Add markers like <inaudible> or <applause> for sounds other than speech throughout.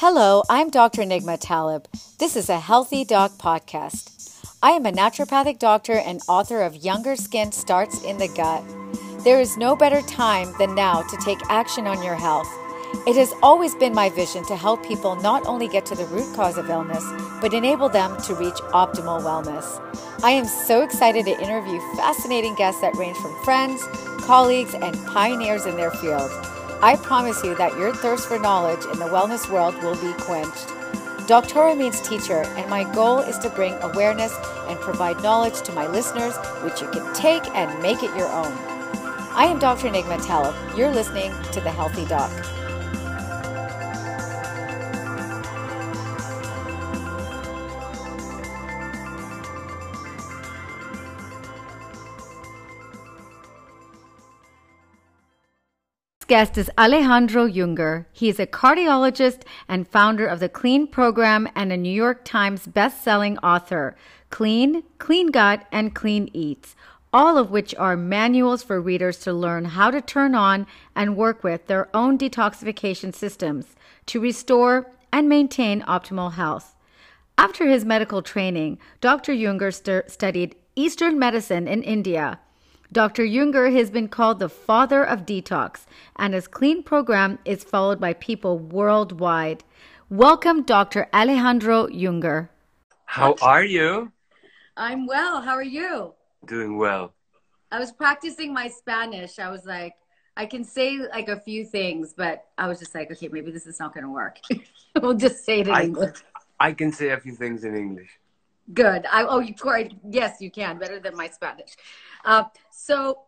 Hello, I'm Dr. Nigma Talib. This is a Healthy Doc podcast. I am a naturopathic doctor and author of Younger Skin Starts in the Gut. There is no better time than now to take action on your health. It has always been my vision to help people not only get to the root cause of illness, but enable them to reach optimal wellness. I am so excited to interview fascinating guests that range from friends, colleagues, and pioneers in their field. I promise you that your thirst for knowledge in the wellness world will be quenched. Doctora means teacher, and my goal is to bring awareness and provide knowledge to my listeners, which you can take and make it your own. I am Dr. Nigma Talib. You're listening to The Healthy Doc. Guest is Alejandro Junger. He is a cardiologist and founder of the Clean program and a New York Times best-selling author, Clean, Clean Gut, and Clean Eats, all of which are manuals for readers to learn how to turn on and work with their own detoxification systems to restore and maintain optimal health. After his medical training, Dr. Junger st- studied Eastern medicine in India Dr. Junger has been called the father of detox, and his clean program is followed by people worldwide. Welcome, Dr. Alejandro Junger. How are you? I'm well. How are you? Doing well. I was practicing my Spanish. I was like, I can say like a few things, but I was just like, okay, maybe this is not going to work. <laughs> we'll just say it in I, English. I can say a few things in English. Good. I, oh, you yes, you can better than my Spanish. Uh, so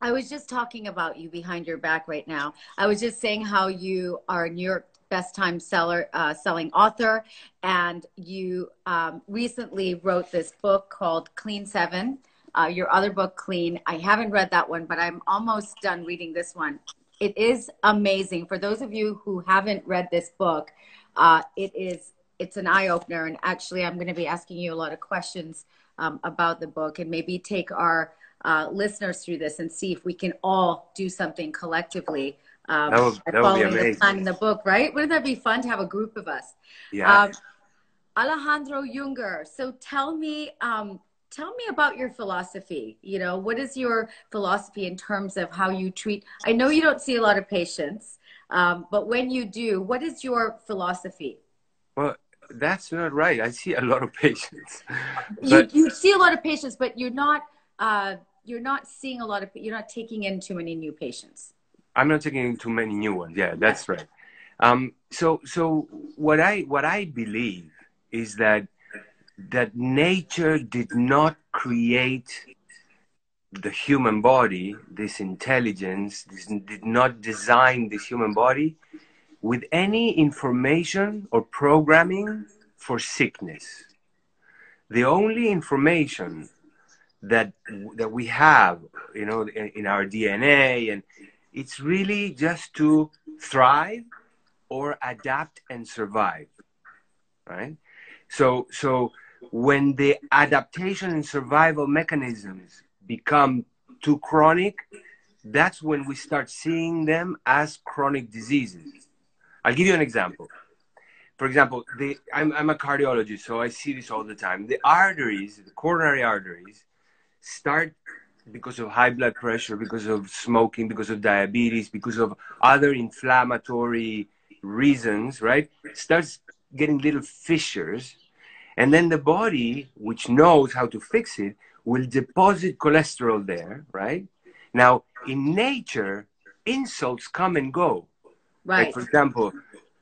I was just talking about you behind your back right now. I was just saying how you are New York best time seller, uh, selling author, and you um, recently wrote this book called Clean Seven. Uh, your other book, Clean. I haven't read that one, but I'm almost done reading this one. It is amazing. For those of you who haven't read this book, uh, it is it's an eye opener. And actually, I'm going to be asking you a lot of questions um, about the book and maybe take our uh, listeners through this and see if we can all do something collectively. Um, that would, that would be amazing. The plan in the book, right? Wouldn't that be fun to have a group of us? Yeah. Um, Alejandro Junger. So tell me, um, tell me about your philosophy. You know, what is your philosophy in terms of how you treat? I know you don't see a lot of patients, um, but when you do, what is your philosophy? Well, that's not right. I see a lot of patients. you, you see a lot of patients, but you're not uh, you're not seeing a lot of you're not taking in too many new patients. I'm not taking in too many new ones. Yeah, that's right. Um, so so what I what I believe is that that nature did not create the human body, this intelligence, this, did not design this human body with any information or programming for sickness. The only information that that we have, you know, in, in our DNA, and it's really just to thrive or adapt and survive, right? So so when the adaptation and survival mechanisms become too chronic, that's when we start seeing them as chronic diseases I'll give you an example. For example, the, I'm, I'm a cardiologist, so I see this all the time. The arteries, the coronary arteries, start because of high blood pressure, because of smoking, because of diabetes, because of other inflammatory reasons, right? Starts getting little fissures. And then the body, which knows how to fix it, will deposit cholesterol there, right? Now, in nature, insults come and go. Right. Like for example,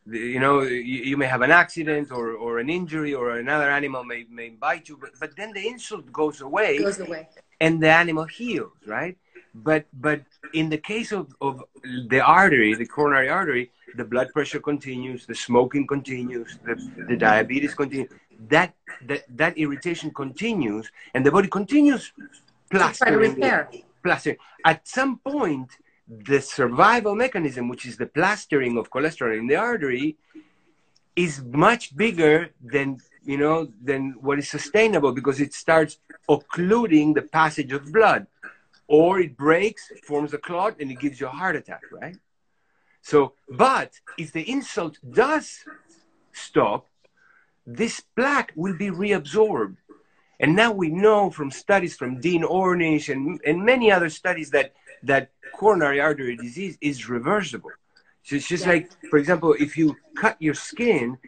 you know, you, you, may have an accident or, or an injury or another animal may, may bite you, but, but then the insult goes away. Goes away. And the animal heals, right? But but in the case of, of the artery, the coronary artery, the blood pressure continues, the smoking continues, the, the diabetes continues. That, that that irritation continues, and the body continues plastering. Plastering. At some point, the survival mechanism, which is the plastering of cholesterol in the artery, is much bigger than you know than what is sustainable because it starts occluding the passage of blood, or it breaks, forms a clot, and it gives you a heart attack, right? So, but if the insult does stop, this plaque will be reabsorbed. And now we know from studies from Dean Ornish and, and many other studies that, that coronary artery disease is reversible. So it's just like, for example, if you cut your skin,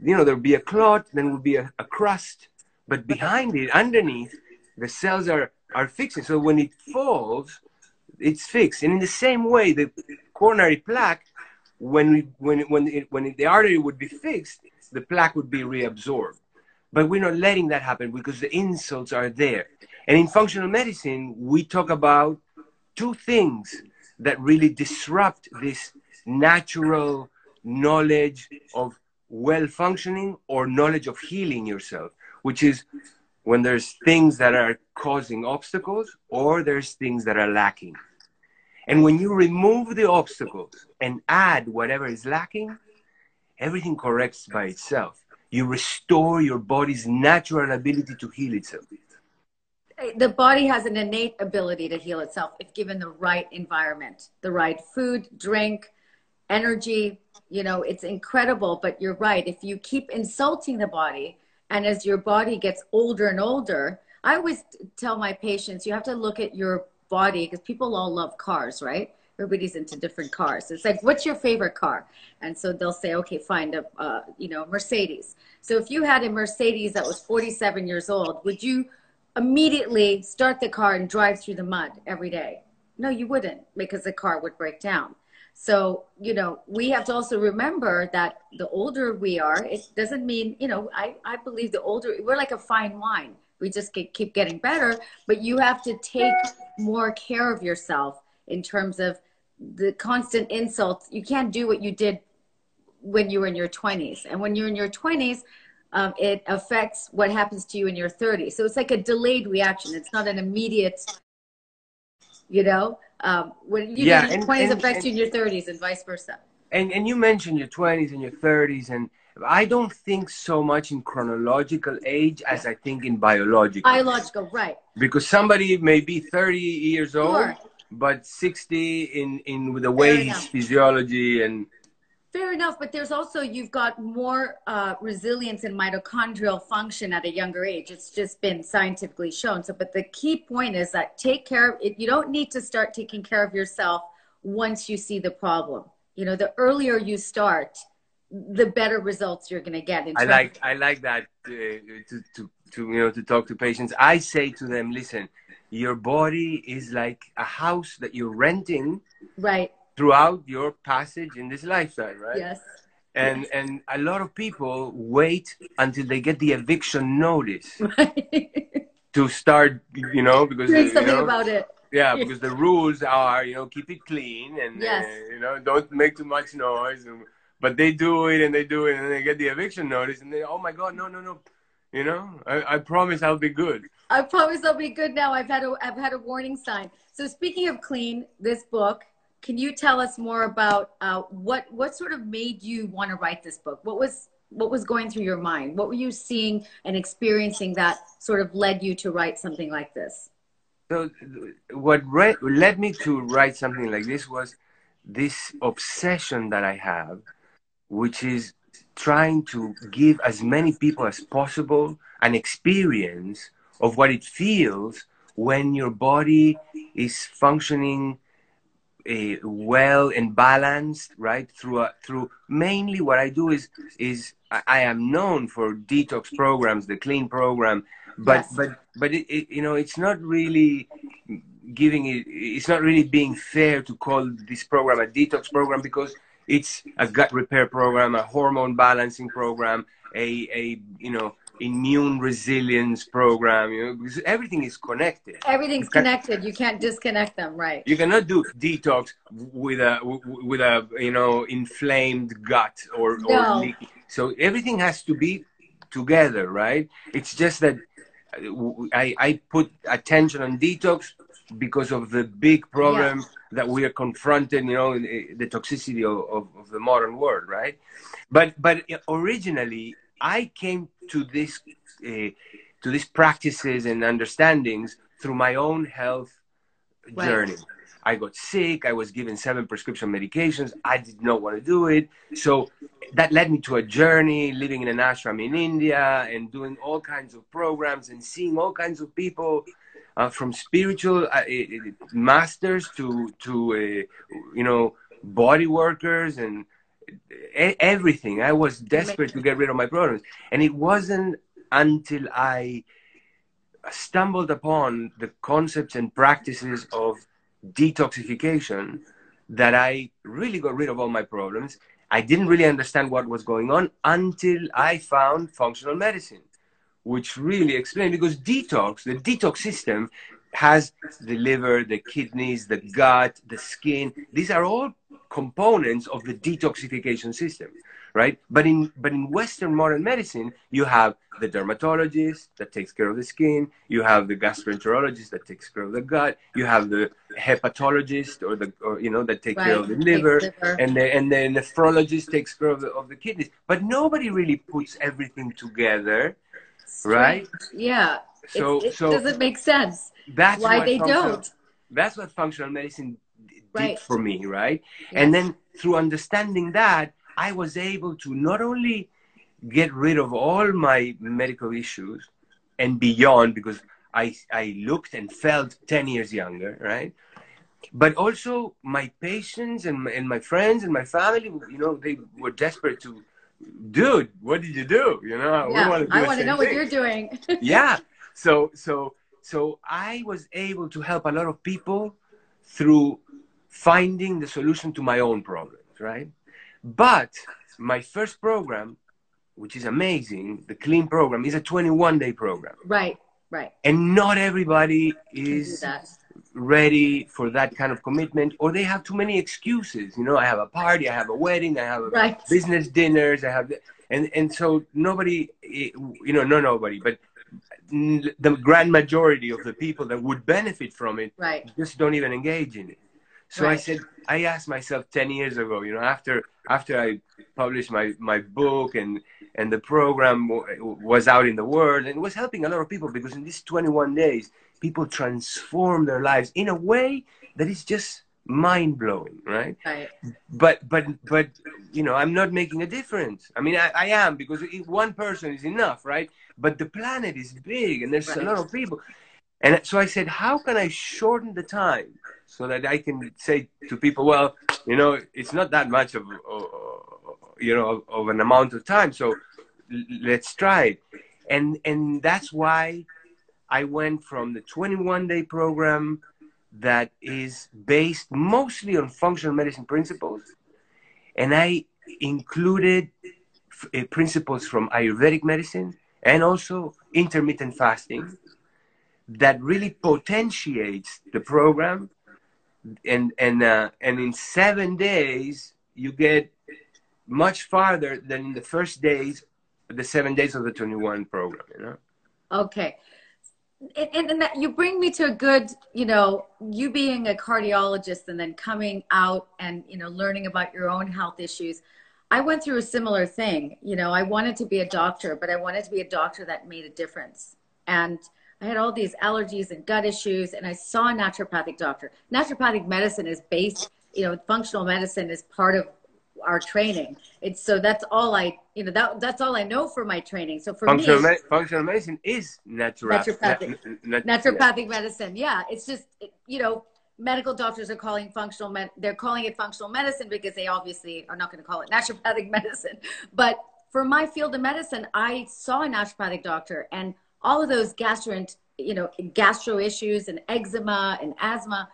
you know, there'll be a clot, then will be a, a crust, but behind it, underneath, the cells are, are fixing. So when it falls, it's fixed. And in the same way, the coronary plaque, when, we, when, when, it, when it, the artery would be fixed, the plaque would be reabsorbed. But we're not letting that happen because the insults are there. And in functional medicine, we talk about two things that really disrupt this natural knowledge of well functioning or knowledge of healing yourself, which is when there's things that are causing obstacles or there's things that are lacking. And when you remove the obstacles and add whatever is lacking, everything corrects by itself. You restore your body's natural ability to heal itself. The body has an innate ability to heal itself if given the right environment, the right food, drink, energy. You know, it's incredible, but you're right. If you keep insulting the body, and as your body gets older and older, I always tell my patients you have to look at your body because people all love cars, right? everybody's into different cars. It's like, what's your favorite car? And so they'll say, okay, find a, uh, you know, Mercedes. So if you had a Mercedes that was 47 years old, would you immediately start the car and drive through the mud every day? No, you wouldn't because the car would break down. So, you know, we have to also remember that the older we are, it doesn't mean, you know, I, I believe the older, we're like a fine wine. We just get, keep getting better, but you have to take more care of yourself in terms of the constant insults. You can't do what you did when you were in your 20s. And when you're in your 20s, um, it affects what happens to you in your 30s. So it's like a delayed reaction. It's not an immediate, you know, um, when you yeah, in your 20s affects and, you in your 30s and vice versa. And, and you mentioned your 20s and your 30s and I don't think so much in chronological age as I think in biological. Biological, right. Because somebody may be 30 years old sure but 60 in in the way his physiology and fair enough but there's also you've got more uh, resilience in mitochondrial function at a younger age. It's just been scientifically shown. So but the key point is that take care of it you don't need to start taking care of yourself once you see the problem. You know the earlier you start the better results you're going to get i like i like that uh, to, to to you know to talk to patients. I say to them listen your body is like a house that you're renting right throughout your passage in this lifetime right yes and yes. and a lot of people wait until they get the eviction notice <laughs> right. to start you know because doing something know, about it yeah because the rules are you know keep it clean and yes. uh, you know don't make too much noise and, but they do it and they do it and they get the eviction notice and they oh my god no no no you know I, I promise i'll be good I promise I'll be good now. I've had a I've had a warning sign. So speaking of clean, this book, can you tell us more about uh, what what sort of made you want to write this book? What was what was going through your mind? What were you seeing and experiencing that sort of led you to write something like this? So what re- led me to write something like this was this obsession that I have, which is trying to give as many people as possible an experience of what it feels when your body is functioning uh, well and balanced right through a, through mainly what i do is is i am known for detox programs the clean program but yes. but but it, it, you know it's not really giving it it's not really being fair to call this program a detox program because it's a gut repair program a hormone balancing program a a you know immune resilience program you know because everything is connected. Everything's connected. You can't disconnect them right. You cannot do detox with a with a you know inflamed gut or, no. or leaky. so everything has to be together right? It's just that uh, i i put attention on detox because of the big problem that we are confronted you know the toxicity of, of, of the modern world right? But but originally I came to this uh, to these practices and understandings through my own health right. journey. I got sick. I was given seven prescription medications. I did not want to do it. So that led me to a journey living in an ashram in India and doing all kinds of programs and seeing all kinds of people uh, from spiritual uh, masters to, to uh, you know, body workers and everything. I was desperate to get rid of my problems. And it wasn't until I stumbled upon the concepts and practices of detoxification that I really got rid of all my problems. I didn't really understand what was going on until I found functional medicine, which really explained because detox, the detox system, has the liver, the kidneys, the gut, the skin. These are all components of the detoxification system right? But in but in Western modern medicine, you have the dermatologist that takes care of the skin, you have the gastroenterologist that takes care of the gut, you have the hepatologist or the or, you know that take right. care of the liver, liver, and the and the nephrologist takes care of the, of the kidneys. But nobody really puts everything together, right? Yeah. So it, it so doesn't make sense. That's why they don't. That's what functional medicine did right. for me, right? Yes. And then through understanding that, I was able to not only get rid of all my medical issues and beyond because I, I looked and felt 10 years younger, right? But also my patients and, and my friends and my family, you know, they were desperate to, dude, what did you do? You know, yeah, want I want to know thing. what you're doing. <laughs> yeah. So, so, so I was able to help a lot of people through finding the solution to my own problems, right? But my first program, which is amazing, the clean program, is a 21 day program. Right, right. And not everybody is ready for that kind of commitment, or they have too many excuses. You know, I have a party, I have a wedding, I have right. business dinners, I have, and and so nobody, eh, you know, no nobody, but the grand majority of the people that would benefit from it right. just don't even engage in it. So right. I said, I asked myself 10 years ago, you know, after after I published my, my book and, and the program was out in the world and was helping a lot of people because in these 21 days, people transform their lives in a way that is just mind blowing, right? right? But, but, but, you know, I'm not making a difference. I mean, I, I am because one person is enough, right? But the planet is big and there's right. a lot of people. And so I said, how can I shorten the time so that I can say to people, well, you know, it's not that much of, you know, of an amount of time. So let's try it. And, and that's why I went from the 21 day program that is based mostly on functional medicine principles. And I included uh, principles from Ayurvedic medicine and also intermittent fasting that really potentiates the program and and uh, and in seven days you get much farther than in the first days the seven days of the 21 program you know okay and, and that you bring me to a good you know you being a cardiologist and then coming out and you know learning about your own health issues i went through a similar thing you know i wanted to be a doctor but i wanted to be a doctor that made a difference and I had all these allergies and gut issues, and I saw a naturopathic doctor. Naturopathic medicine is based, you know, functional medicine is part of our training. It's so that's all I, you know, that that's all I know for my training. So for functional me, me- functional medicine is naturopathic. Naturopathic, naturopathic yeah. medicine. Yeah, it's just, you know, medical doctors are calling functional med- they're calling it functional medicine because they obviously are not going to call it naturopathic <laughs> medicine. But for my field of medicine, I saw a naturopathic doctor and all of those gastro, you know, gastro issues and eczema and asthma,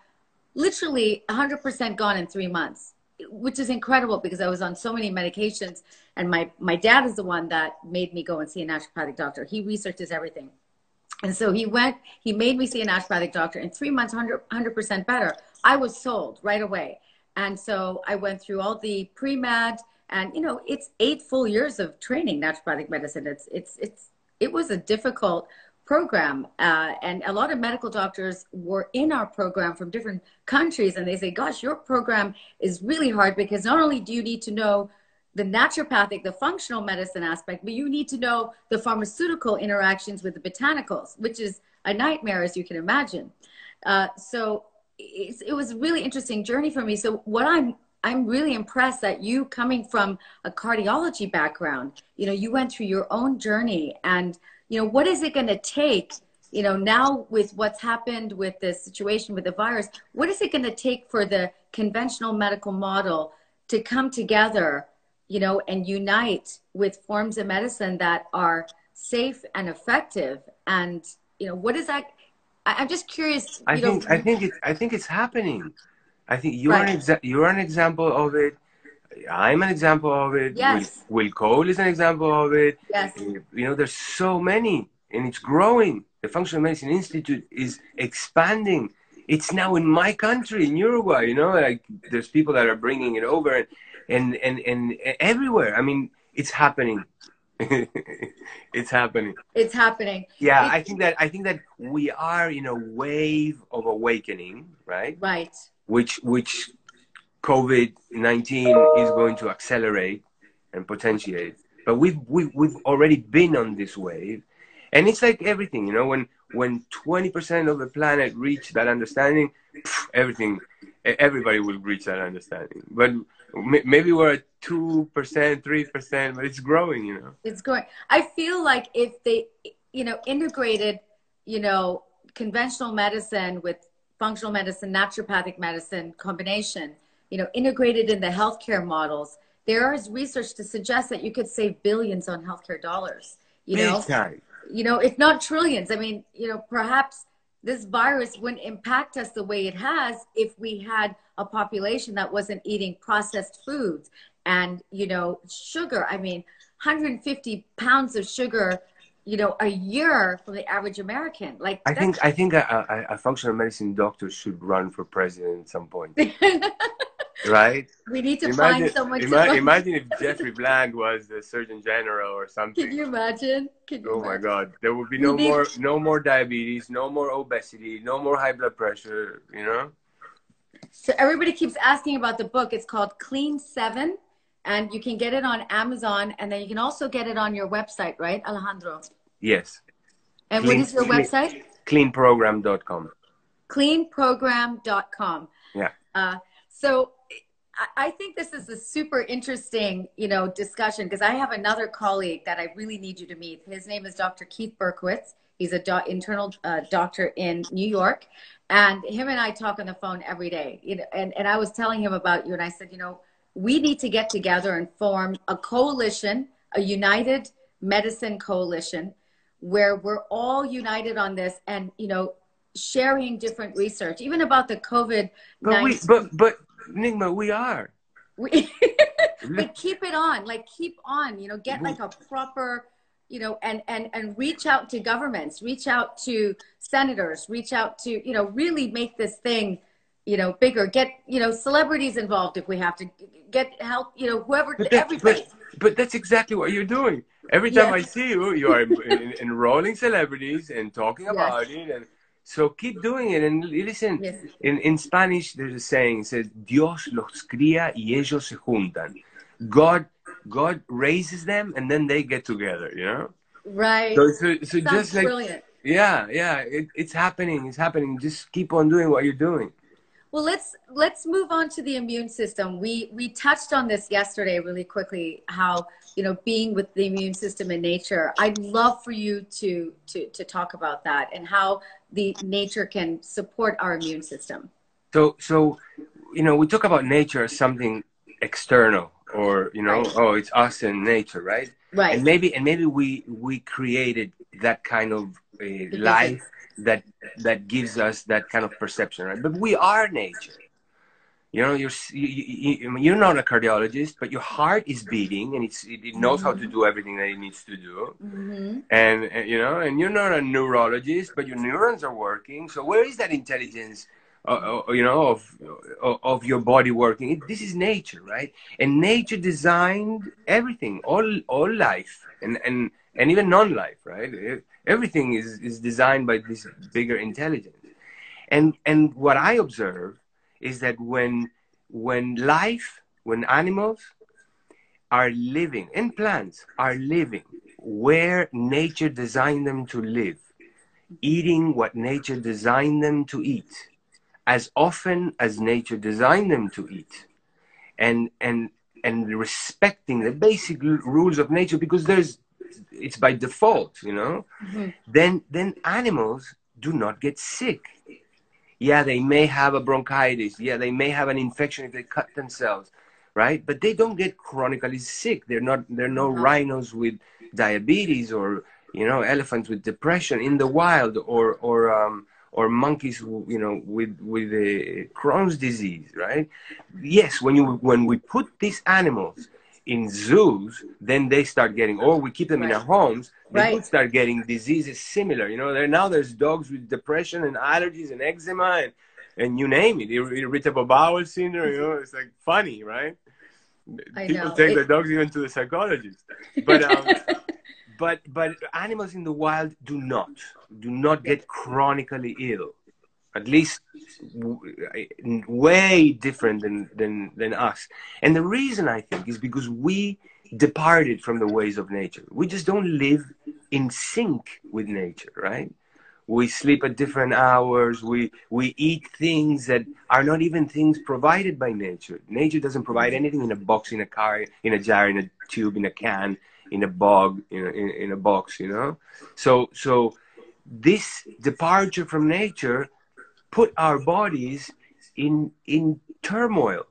literally 100% gone in three months, which is incredible because I was on so many medications. And my, my dad is the one that made me go and see a naturopathic doctor. He researches everything. And so he went, he made me see a naturopathic doctor in three months, 100, 100% better. I was sold right away. And so I went through all the pre-med and, you know, it's eight full years of training naturopathic medicine. It's, it's, it's, it was a difficult program uh, and a lot of medical doctors were in our program from different countries and they say gosh your program is really hard because not only do you need to know the naturopathic the functional medicine aspect but you need to know the pharmaceutical interactions with the botanicals which is a nightmare as you can imagine uh, so it was a really interesting journey for me. So what I'm I'm really impressed that you coming from a cardiology background, you know, you went through your own journey and, you know, what is it going to take, you know, now with what's happened with the situation with the virus, what is it going to take for the conventional medical model to come together, you know, and unite with forms of medicine that are safe and effective? And, you know, what is that? I'm just curious. I think, know, I think, it, I think it's happening. I think you're right. an exa- you're an example of it. I'm an example of it. Yes. Will, Will Cole is an example of it. Yes. Uh, you know, there's so many, and it's growing. The Functional Medicine Institute is expanding. It's now in my country, in Uruguay. You know, like there's people that are bringing it over, and and and, and everywhere. I mean, it's happening. <laughs> it's happening. It's happening. Yeah, it's, I think that I think that we are in a wave of awakening, right? Right which which COVID nineteen is going to accelerate and potentiate. But we've we, we've already been on this wave, and it's like everything, you know. When when twenty percent of the planet reach that understanding, everything, everybody will reach that understanding. But maybe we're at two percent, three percent, but it's growing, you know. It's growing. I feel like if they, you know, integrated, you know, conventional medicine with functional medicine, naturopathic medicine combination, you know, integrated in the healthcare models, there is research to suggest that you could save billions on healthcare dollars. You Big know, time. you know, if not trillions. I mean, you know, perhaps this virus wouldn't impact us the way it has if we had a population that wasn't eating processed foods and you know sugar. I mean, 150 pounds of sugar you know, a year from the average American. Like I think I think a, a, a, functional medicine doctor should run for president at some point. <laughs> right? We need to imagine, find someone. Ima- to imagine if <laughs> Jeffrey Bland was the Surgeon General or something. Can you imagine? Can you oh imagine? my God! There would be no need... more, no more diabetes, no more obesity, no more high blood pressure. You know. So everybody keeps asking about the book. It's called Clean Seven and you can get it on Amazon, and then you can also get it on your website, right, Alejandro? Yes. And clean, what is your website? Cleanprogram.com. Cleanprogram.com. Yeah. Uh, so I think this is a super interesting, you know, discussion because I have another colleague that I really need you to meet. His name is Dr. Keith Berkowitz. He's a do- internal uh, doctor in New York, and him and I talk on the phone every day. You know, and and I was telling him about you, and I said, you know, we need to get together and form a coalition, a united medicine coalition, where we're all united on this and, you know, sharing different research, even about the COVID. But, we, but, but Nigma, we are. We, <laughs> but keep it on, like keep on, you know, get mm-hmm. like a proper, you know, and, and, and reach out to governments, reach out to senators, reach out to, you know, really make this thing you know, bigger. Get you know celebrities involved if we have to. Get help. You know, whoever. But everybody. But, but, that's exactly what you're doing. Every time yes. I see you, you are enrolling celebrities and talking yes. about it, and so keep doing it. And listen, yes. in in Spanish, there's a saying. It says, "Dios los cría y ellos se juntan." God, God raises them, and then they get together. You know. Right. So, so, so just like. Brilliant. Yeah, yeah, it, it's happening. It's happening. Just keep on doing what you're doing. Well, let's let's move on to the immune system. We we touched on this yesterday really quickly. How you know being with the immune system in nature. I'd love for you to to to talk about that and how the nature can support our immune system. So so you know we talk about nature as something external or you know right. oh it's us and nature right right and maybe and maybe we we created that kind of uh, life that that gives us that kind of perception, right? But we are nature. You know, you're you, you're not a cardiologist, but your heart is beating, and it's it knows mm-hmm. how to mm-hmm. do everything that it needs to do. Mm-hmm. And, and, you know, and you're not a neurologist, but your neurons are working. So where is that intelligence? Uh, uh, you know, of of your body working. This is nature, right? And nature designed everything, all all life, and and and even non-life, right? Everything is, is designed by this bigger intelligence. And, and what I observe is that when, when life, when animals are living, and plants are living where nature designed them to live, eating what nature designed them to eat, as often as nature designed them to eat and and and respecting the basic rules of nature because there's it's by default you know mm-hmm. then then animals do not get sick yeah they may have a bronchitis yeah they may have an infection if they cut themselves right but they don't get chronically sick they're not they're no uh-huh. rhinos with diabetes or you know elephants with depression in the wild or or um, or monkeys you know with with the Crohn's disease, right? Yes, when you when we put these animals in zoos, then they start getting, or we keep them right. in our homes, they right. start getting diseases similar. You know, there now there's dogs with depression and allergies and eczema and, and you name it, irritable bowel syndrome. You know, it's like funny, right? I People know. take it... their dogs even to the psychologist, but. Um, <laughs> but but animals in the wild do not do not get chronically ill at least uh, way different than, than than us. And the reason i think is because we departed from the ways of nature. We just don't live in sync with nature right? We sleep at different hours. We we eat things that are not even things provided by nature. Nature doesn't provide anything in a box in a car in a jar in a tube in a can in a bog in a, in, in a box you know? So so this departure from nature put our bodies in in turmoil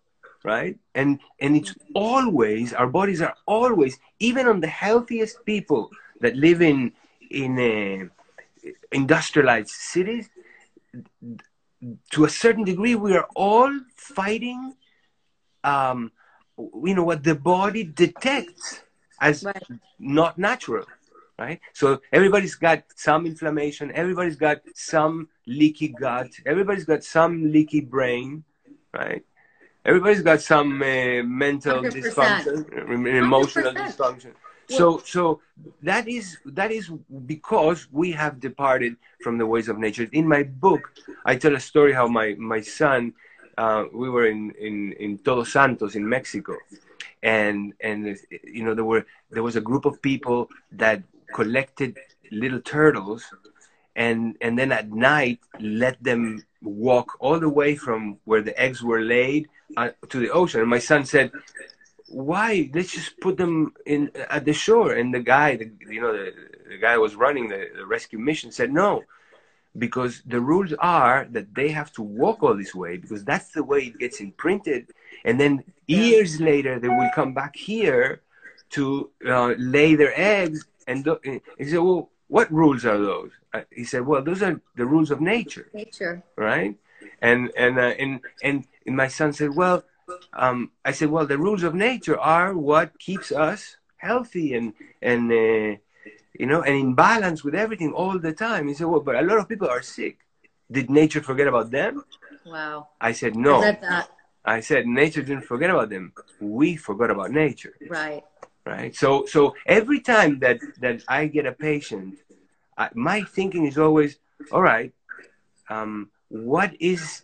right and and it's always our bodies are always even on the healthiest people that live in in uh, industrialized cities to a certain degree we are all fighting um, you know what the body detects as right. not natural right? So everybody's got some inflammation everybody's got some leaky gut everybody's got some leaky brain right? Everybody's got some uh, mental 100%. dysfunction emotional 100%. dysfunction. So so that is that is because we have departed from the ways of nature. In my book i tell a story how my my son uh, we were in, in in todos santos in mexico. And and you know there were there was a group of people that collected little turtles and and then at night let them walk all the way from where the eggs were laid uh, to the ocean. And my son said why? Let's just put them in at the shore. And the guy the, you know the, the guy was running the, the rescue mission said no because the rules are that they have to walk all this way because that's the way it gets imprinted. And then years later they will come back here to uh, lay their eggs and do- he said well what rules are those? He said well those are the rules of nature. Nature. Right? And and uh, and, and and my son said well um, i said well the rules of nature are what keeps us healthy and and uh, you know and in balance with everything all the time. He said well but a lot of people are sick. Did nature forget about them? Wow. I said no. I I said nature didn't forget about them. We forgot about nature. Right. Right. So so every time that that I get a patient, I, my thinking is always, all right, um, what is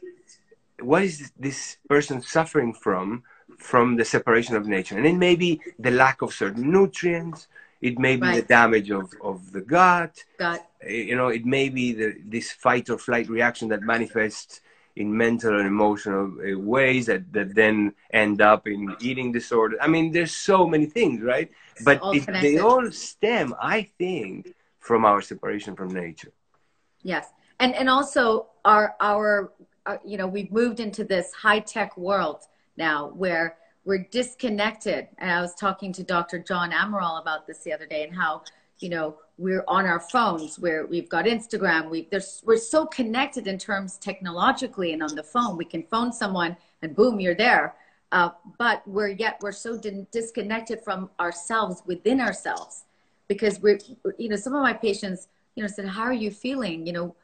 what is this person suffering from from the separation of nature? And it may be the lack of certain nutrients. It may be right. the damage of, of the gut. Gut. You know, it may be the, this fight or flight reaction that manifests in mental and emotional uh, ways that, that then end up in eating disorder. I mean, there's so many things, right? But all it, they all stem, I think, from our separation from nature. Yes, and and also our our uh, you know we've moved into this high tech world now where we're disconnected. And I was talking to Dr. John Amaral about this the other day and how you know we're on our phones where we've got instagram we we're so connected in terms technologically and on the phone. We can phone someone and boom you're there. Uh, but we're yet we're so disconnected from ourselves within ourselves. Because we're you know some of my patients you know said how are you feeling? You know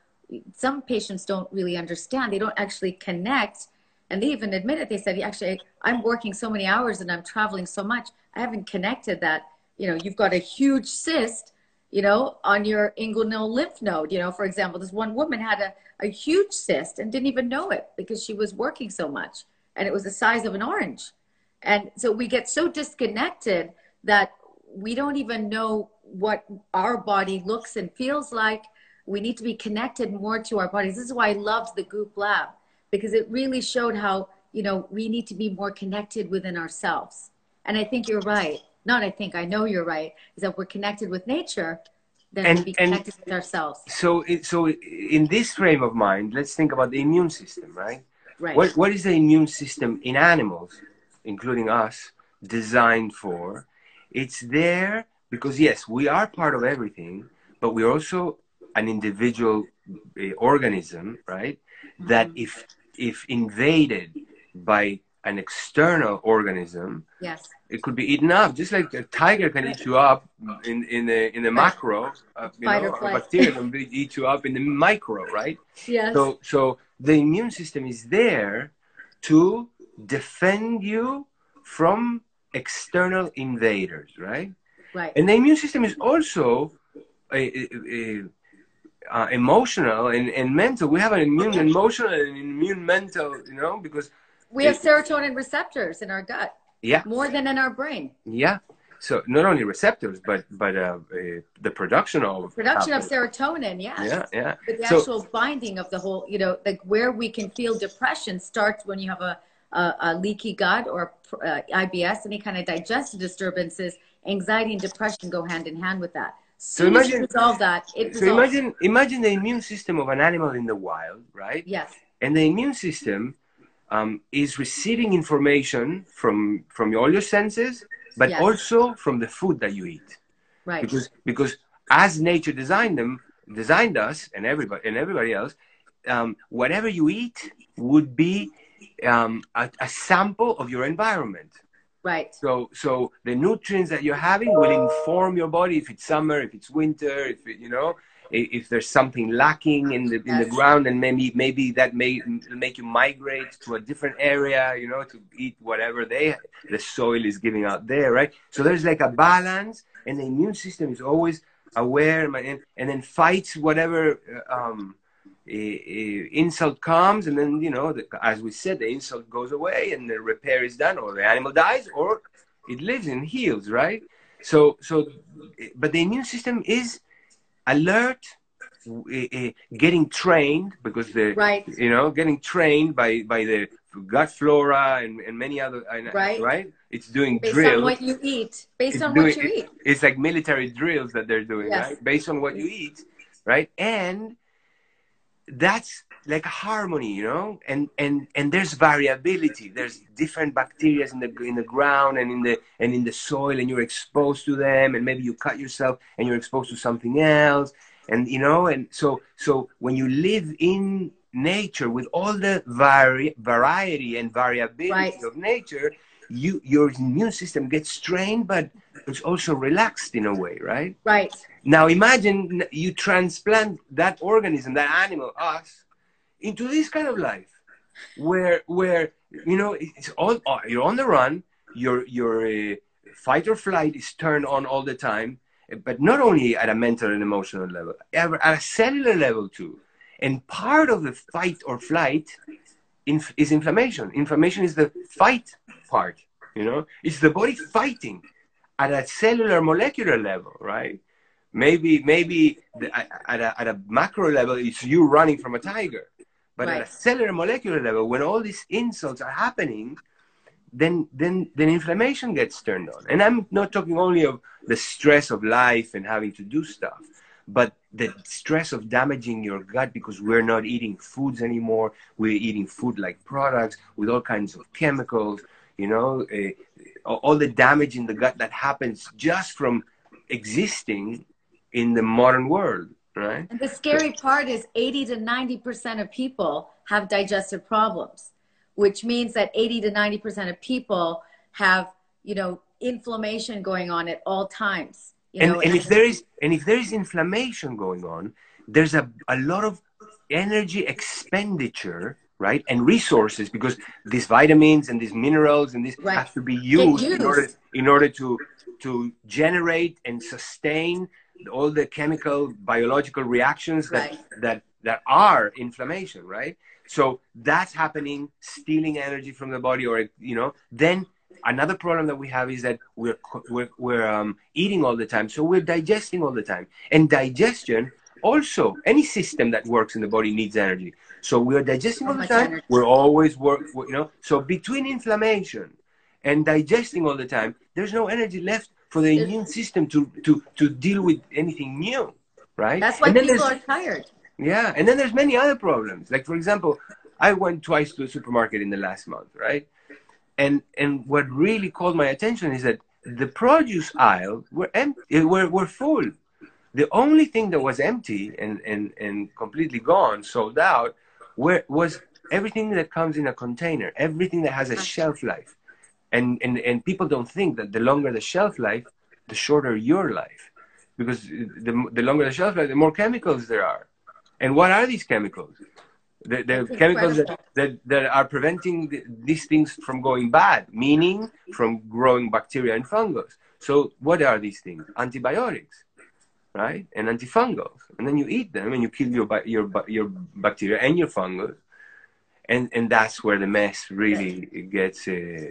some patients don't really understand. They don't actually connect and they even admit it they said actually i'm working so many hours and i'm traveling so much. I haven't connected that you know, you've got a huge cyst, you know, on your inguinal lymph node. You know, for example, this one woman had a, a huge cyst and didn't even know it because she was working so much and it was the size of an orange. And so we get so disconnected that we don't even know what our body looks and feels like. We need to be connected more to our bodies. This is why I loved the Goop Lab because it really showed how you know we need to be more connected within ourselves and i think you're right not i think i know you're right is that we're connected with nature then And- be and- connected with ourselves So, it, so in this frame of mind, let's think about the immune system, right? right What, what is the immune system in animals, including us, designed for? It's there because, yes, we are part of everything, but we're also an individual uh, organism, right? That if, if invaded by an external organism, yes it could be eaten up, just like a tiger can eat you up in, in the, in the macro, uh, you Fight know, a bacteria can eat you up in the micro, right? yes So, so the immune system is there to defend you from external invaders, right? right And the immune system is also a, a, a- uh, emotional and, and mental. We have an immune emotional and an immune mental, you know, because we have serotonin receptors in our gut yeah, more than in our brain yeah. So not only receptors, but but uh, uh, the production of production of serotonin yes Yeah, yeah. but the So- actual binding of the whole you know like where we can feel depression starts when you have a a, a leaky gut or uh, ibs any kind of digestive disturbances anxiety and depression go hand in hand with that So you imagine- resolve that it So resolves. imagine imagine the immune system of an animal in the wild, right? yes and the immune system um, is receiving information from from all your senses but Yes. also from the food that you eat. Right. Because because as nature designed them designed us and everybody and everybody else um, whatever you eat would be um, a, a sample of your environment. Right. So so the nutrients that you're having will inform your body if it's summer, if it's winter, if it, you know if, there's something lacking in the in the ground, and maybe maybe that may make you migrate to a different area, you know, to eat whatever they the soil is giving out there, right? So there's like a balance, and the immune system is always aware and, and then fights whatever. uh, Um, insult comes and then you know the, as we said the insult goes away and the repair is done or the animal dies or it lives and heals right so so but the immune system is alert eh, eh, getting trained because the right you know getting trained by by the gut flora and, and many other and- Right. right it's doing based drills on what you eat based It's on doing- what you eat it's like military drills that they're doing, Yes. right? Based on what you eat, right? And that's like harmony, you know. And and and there's variability. There's different bacteria in the in the ground and in the and in the soil, and you're exposed to them. And maybe you cut yourself and you're exposed to something else. And you know, and so so when you live in nature with all the vari- variety and variability Right. of nature, you your immune system gets strained, but it's also relaxed in a way, right? right Now imagine you transplant that organism, that animal, us, into this kind of life, where where you know it's all uh, you're on the run, your your uh, fight or flight is turned on all the time, but not only at a mental and emotional level, at a cellular level too. And part of the fight or flight inf- is inflammation. Inflammation is the fight part. You know, it's the body fighting at a cellular molecular level, right? Maybe maybe the, at, a, at a macro level, it's you running from a tiger, but at a cellular molecular level, when all these insults are happening, then then then inflammation gets turned on. And I'm not talking only of the stress of life and having to do stuff, but the stress of damaging your gut because we're not eating foods anymore. We're eating food like products with all kinds of chemicals. You know, uh, all the damage in the gut that happens just from existing in the modern world, right? And the scary part is 80 to 90% of people have digestive problems, which means that 80 to 90% of people have, you know, inflammation going on at all times. You and, know, and if there is and if there is inflammation going on there's a, a lot of energy expenditure right and resources because these vitamins and these minerals and this Right. have to be used, used. in order in order to to generate and sustain all the chemical biological reactions that Right. that that are inflammation right so that's happening stealing energy from the body or you know then another problem that we have is that we're we're, we're um, eating all the time so we're digesting all the time and digestion also any system that works in the body needs energy. So we are digesting all the time. energy. We're always work, you know. So between inflammation and digesting all the time, there's no energy left for the There's- immune system to to to deal with anything new, right? That's why And people are tired. yeah, and then there's many other problems. Like for example, I went twice to a supermarket in the last month, right? And and what really called my attention is that the produce aisle were empty, were were full. The only thing that was empty and and and completely gone, sold out, were was everything that comes in a container, everything that has a shelf life. And and and people don't think that the longer the shelf life, the shorter your life, because the the longer the shelf life, the more chemicals there are. And what are these chemicals? The, chemicals that, that, that are preventing the, these things from going bad, meaning from growing bacteria and fungus. So, what are these things? Antibiotics, right? And antifungals. And then you eat them and you kill your, your, your bacteria and your fungus. And, and that's where the mess really gets uh,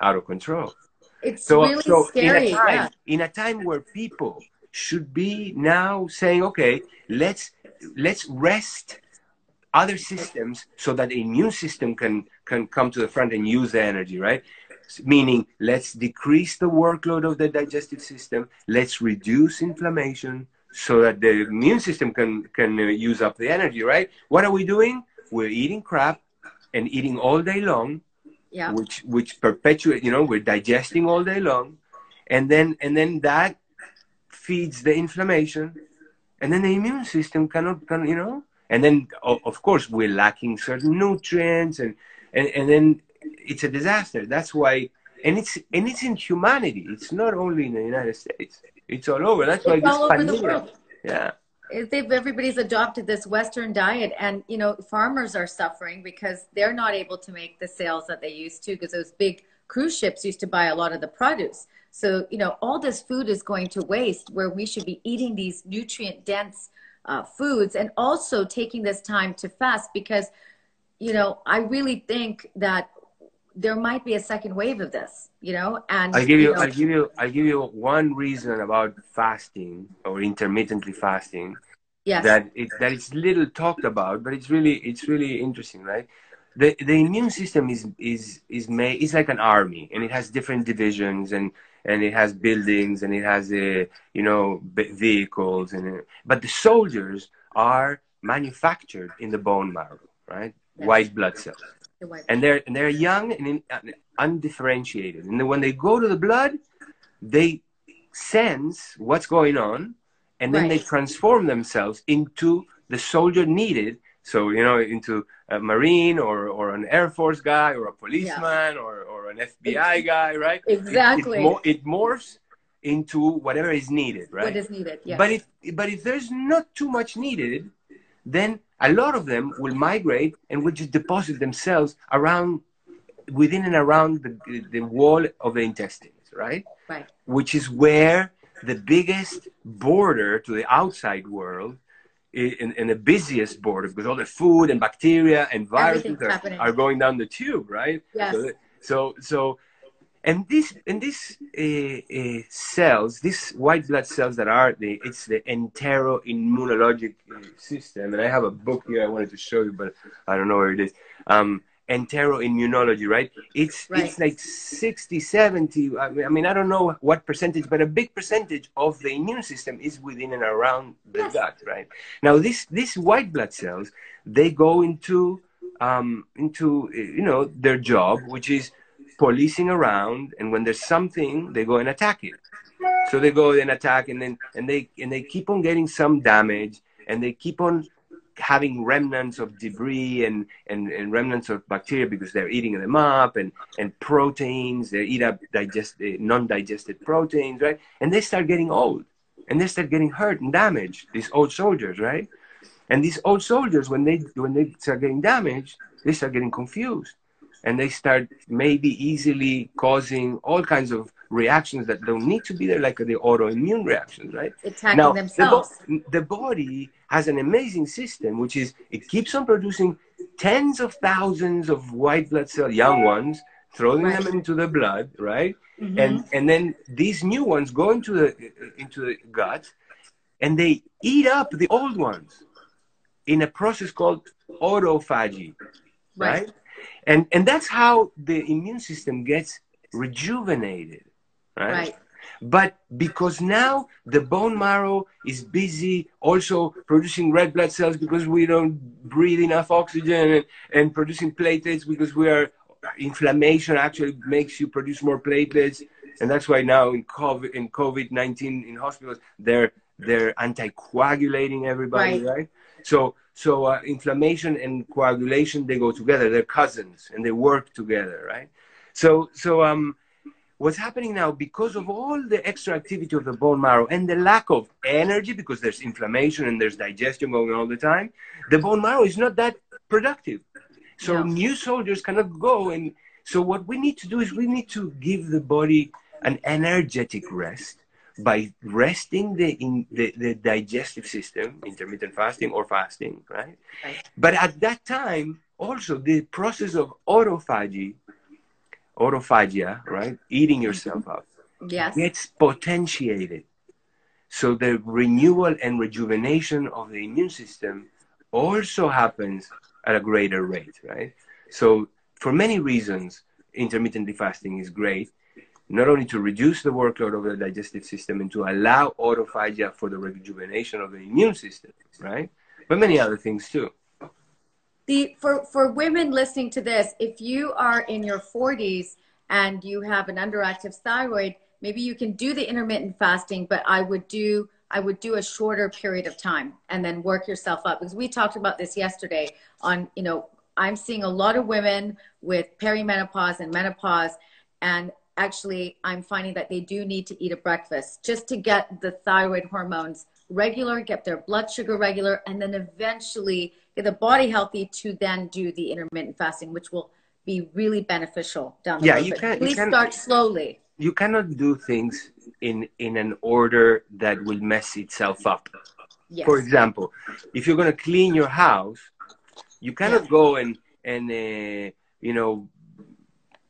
out of control. It's So, really so scary. in a time, yeah. in a time where people should be now saying, okay, let's let's rest other systems so that the immune system can can come to the front and use the energy, right? Meaning, let's decrease the workload of the digestive system. Let's reduce inflammation so that the immune system can can uh, use up the energy, right? What are we doing? We're eating crap and eating all day long Yeah. which which perpetuate you know we're digesting all day long. And then and then that feeds the inflammation. And then the immune system cannot can you know? And then of course we're lacking certain nutrients and and, and then it's a disaster. That's why and it's and it's in humanity. It's not only in the united states. It's all over. That's why It's this all over the pandemic- world. yeah they've, everybody's adopted this Western diet, and you know, farmers are suffering because they're not able to make the sales that they used to because those big cruise ships used to buy a lot of the produce. So, you know, all this food is going to waste where we should be eating these nutrient dense uh, foods and also taking this time to fast because, you know, I really think that there might be a second wave of this, you know, and I'll give you, know, I'll give you, I'll give you one reason about fasting or intermittently fasting yes, that it that it's little talked about, but it's really it's really interesting, right? The the immune system is is is made it's like an army, and it has different divisions, and and it has buildings, and it has uh, you know vehicles, and uh, but the soldiers are manufactured in the bone marrow, right? Yes. White blood cells and they're and they're young and uh, undifferentiated. And then when they go to the blood, they sense what's going on, and then they transform themselves into the soldier needed. So you know, into a marine or or an air force guy or a policeman or or an FBI guy, right? Exactly. It, mo- it morphs into whatever is needed, right? what is needed. Yes. But if but if there's not too much needed, then a lot of them will migrate and will just deposit themselves around within and around the, the wall of the intestines, right? right. Which is where the biggest border to the outside world and, and the busiest border because all the food and bacteria and viruses are, are going down the tube, right? Yes. So, so, so and this and this uh, uh, cells, these white blood cells that are the it's the enteroimmunologic uh, system, and I have a book here I wanted to show you, but I don't know where it is. Um, enteroimmunology, right? It's Right. it's like 60, 70. I mean, I mean, I don't know what percentage, but a big percentage of the immune system is within and around the Yes. gut, right? Now, this these white blood cells they go into um, into uh, you know their job, which is policing around, and when there's something, they go and attack it. So they go and attack, and then and they and they keep on getting some damage, and they keep on having remnants of debris and, and, and remnants of bacteria because they're eating them up and, and proteins they eat up digest uh, non-digested proteins right? And they start getting old and they start getting hurt and damaged these old soldiers right? And these old soldiers when they when they start getting damaged they start getting confused and they start maybe easily causing all kinds of reactions that don't need to be there like the autoimmune reactions right Attacking now, the, themselves. bo- the body has an amazing system, which is it keeps on producing tens of thousands of white blood cells, young ones, throwing Right. them into the blood, right? Mhm. And and then these new ones go into the into the gut, and they eat up the old ones in a process called autophagy, right? right? And and that's how the immune system gets rejuvenated, right? right? But because now the bone marrow is busy also producing red blood cells because we don't breathe enough oxygen and, and producing platelets because we are inflammation actually makes you produce more platelets and that's why now in COVID in COVID nineteen in hospitals they're they're anticoagulating everybody, right? right? So so uh, inflammation and coagulation they go together. They're cousins and they work together, right? So so um, what's happening now because of all the extra activity of the bone marrow and the lack of energy because there's inflammation and there's digestion going on all the time, the bone marrow is not that productive. So no. new soldiers cannot go and so what we need to do is we need to give the body an energetic rest by resting the, in, the, the digestive system, intermittent fasting or fasting, right? right? But at that time, also the process of autophagy, autophagia, right? Eating yourself mm-hmm. up, yes. gets potentiated. So the renewal and rejuvenation of the immune system also happens at a greater rate, right? So for many reasons, intermittent fasting is great not only to reduce the workload of the digestive system and to allow autophagia for the rejuvenation of the immune system, right? But many other things too. The, for, for women listening to this, if you are in your 40s and you have an underactive thyroid, maybe you can do the intermittent fasting, but I would do I would do a shorter period of time and then work yourself up because we talked about this yesterday on, you know, I'm seeing a lot of women with perimenopause and menopause and actually I'm finding that they do need to eat a breakfast just to get the thyroid hormones regular, get their blood sugar regular, and then eventually get the body healthy to then do the intermittent fasting, which will be really beneficial down the yeah, road. You can, please start slowly. You cannot do things in in an order that will mess itself up. Yes. For example, if you're going to clean your house, you cannot yeah. go and and uh, you know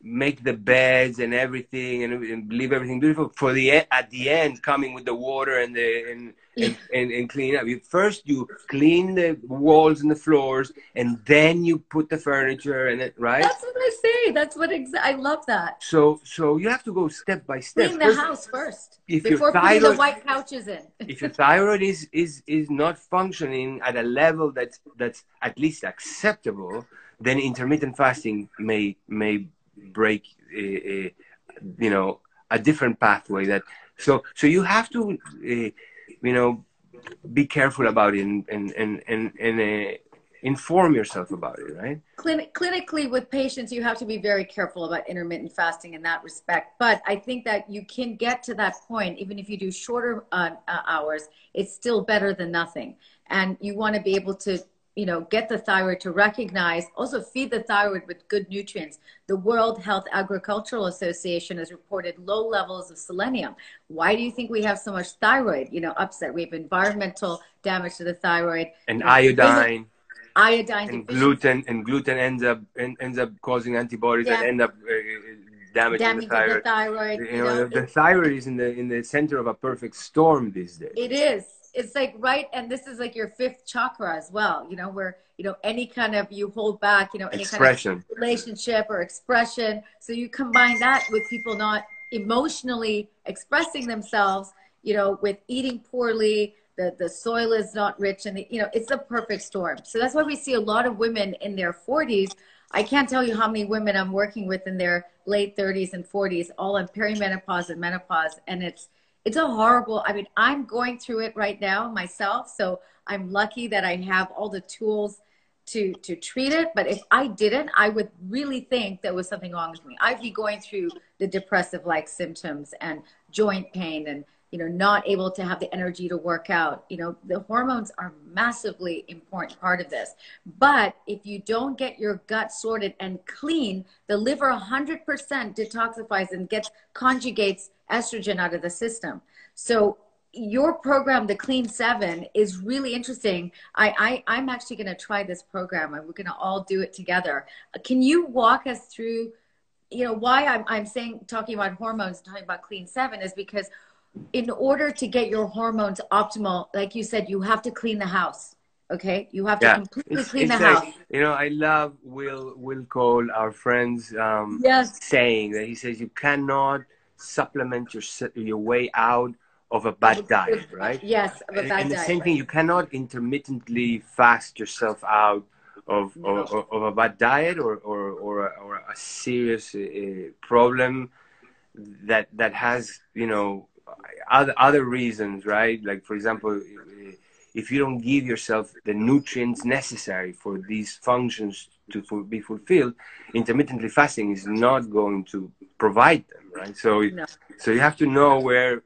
make the beds and everything and, and, leave everything beautiful for the at the end coming with the water and the and, and, and, and, clean up. You first you clean the walls and the floors and then you put the furniture and it right? That's what i say. That's what exa- i love that. So so you have to go step by step. Clean the first, house first if before thyroid, putting the white couches in. <laughs> if your thyroid is is is not functioning at a level that's that's at least acceptable then intermittent fasting may may break a, a, you know a different pathway that so so you have to uh, you know be careful about it and and and and, and inform yourself about it right? Clin- clinically with patients you have to be very careful about intermittent fasting in that respect. But i think that you can get to that point even if you do shorter uh, uh hours it's still better than nothing. And you want to be able to you know, get the thyroid to recognize, also feed the thyroid with good nutrients. The World Health Agricultural Association has reported low levels of selenium. Why do you think we have so much thyroid, you know, upset? We have environmental damage to the thyroid. And iodine. Iodine. And gluten, and gluten ends up ends up causing antibodies yeah. that end up uh, damaging, damaging the thyroid. The thyroid. You, know, know the thyroid is in the in the center of a perfect storm these days. It is it's like right and this is like your fifth chakra as well you know where you know any kind of you hold back you know any expression. kind of relationship or expression. So you combine that with people not emotionally expressing themselves you know with eating poorly the the soil is not rich and the, you know it's a perfect storm. So that's why we see a lot of women in their 40s i can't tell you how many women i'm working with in their late 30s and 40s all on perimenopause and menopause and it's it's a horrible i mean i'm going through it right now myself so i'm lucky that i have all the tools to to treat it but if i didn't i would really think there was something wrong with me. I'd be going through the depressive like symptoms and joint pain and you know not able to have the energy to work out. You know the hormones are massively important part of this. But if you don't get your gut sorted and clean the liver 100% detoxifies and gets conjugates estrogen out of the system so your program the clean seven is really interesting i, I i'm actually going to try this program and we're going to all do it together can you walk us through you know why i'm, I'm saying talking about hormones talking about clean seven is because in order to get your hormones optimal, like you said, you have to clean the house. Okay, you have to completely it's, clean it's the like, house. You know, I love Will Will Cole, our friend's um, yes. saying that he says you cannot supplement your your way out of a bad diet, right? Yes, of a bad and, and the same thing, you cannot intermittently fast yourself out of, no. of, of, a bad diet or, or, or, a, or a serious uh, problem that that has you know other other reasons, right? Like for example, if you don't give yourself the nutrients necessary for these functions to be fulfilled, intermittently fasting is not going to provide them, right? So, no. so you have to know where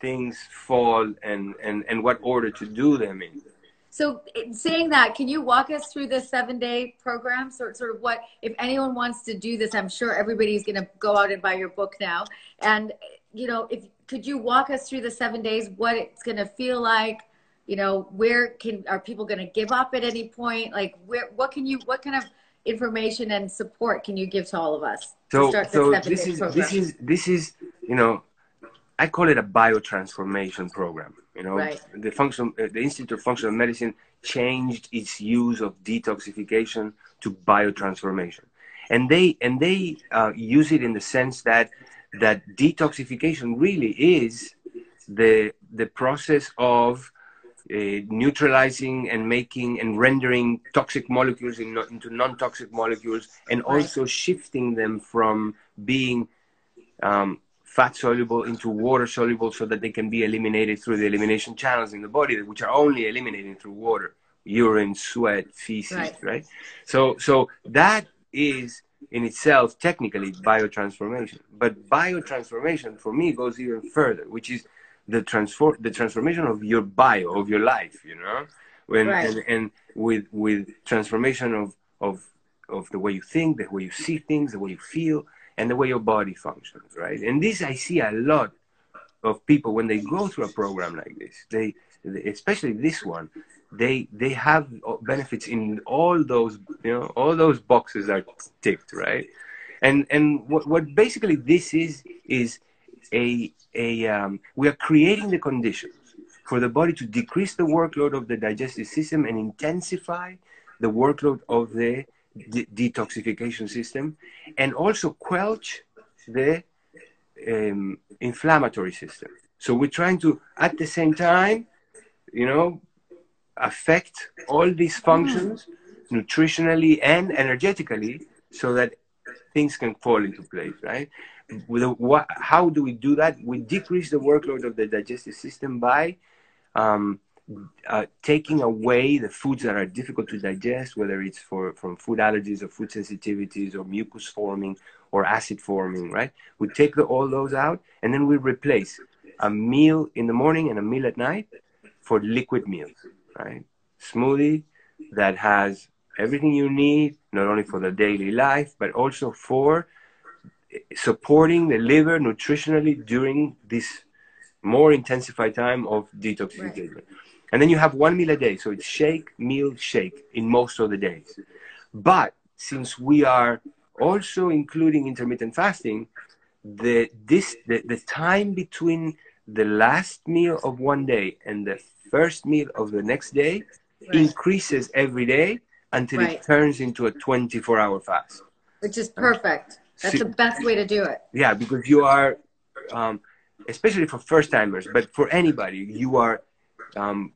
things fall and, and, and what order to do them in. So, saying that, can you walk us through the seven day program? Sort, sort of what, if anyone wants to do this, I'm sure everybody's going to go out and buy your book now. And, you know, if could you walk us through the seven days, what it's going to feel like? You know, where can are people going to give up at any point? Like, where, what can you, what kind of information and support can you give to all of us? So, so this is program? this is this is you know I call it a biotransformation program. You know, right. the function, uh, the Institute of Functional Medicine changed its use of detoxification to biotransformation, and they and they uh, use it in the sense that that detoxification really is the the process of uh, neutralizing and making and rendering toxic molecules in, into non-toxic molecules and right. also shifting them from being um, fat soluble into water soluble so that they can be eliminated through the elimination channels in the body, which are only eliminated through water, urine, sweat, feces, right? right? So, so that is in itself technically biotransformation. But biotransformation for me goes even further, which is the transform the transformation of your bio of your life. You know, when right. and, and with with transformation of of of the way you think, the way you see things, the way you feel, and the way your body functions, right? And this I see a lot of people when they go through a program like this. They, especially this one, they they have benefits in all those you know all those boxes are ticked, right? And and what what basically this is is a a um, we are creating the conditions for the body to decrease the workload of the digestive system and intensify the workload of the de- detoxification system and also quelch the um, inflammatory system. So we're trying to, at the same time, you know, affect all these functions nutritionally and energetically so that things can fall into place, right? What, how do we do that? We decrease the workload of the digestive system by um, uh, taking away the foods that are difficult to digest, whether it's for from food allergies or food sensitivities or mucus forming or acid forming, right? We take the, all those out and then we replace a meal in the morning and a meal at night for liquid meals, right? Smoothie that has everything you need, not only for the daily life, but also for supporting the liver nutritionally during this more intensified time of detoxification. Right. And then you have one meal a day. So it's shake, meal, shake in most of the days. But since we are also including intermittent fasting, the, this, the, the time between the last meal of one day and the first meal of the next day right. increases every day until right. it turns into a 24 hour fast. Which is perfect. That's the best way to do it. Yeah, because you are, um, especially for first timers, but for anybody, you are um,